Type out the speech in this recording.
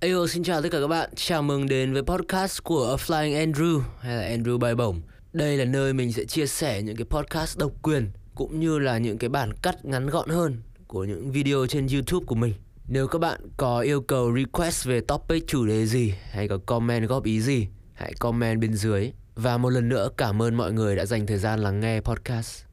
Ayo xin chào tất cả các bạn, chào mừng đến với podcast của A Flying Andrew hay là Andrew bay bổng. Đây là nơi mình sẽ chia sẻ những cái podcast độc quyền cũng như là những cái bản cắt ngắn gọn hơn của những video trên YouTube của mình. Nếu các bạn có yêu cầu request về topic chủ đề gì hay có comment góp ý gì, hãy comment bên dưới. Và một lần nữa cảm ơn mọi người đã dành thời gian lắng nghe podcast.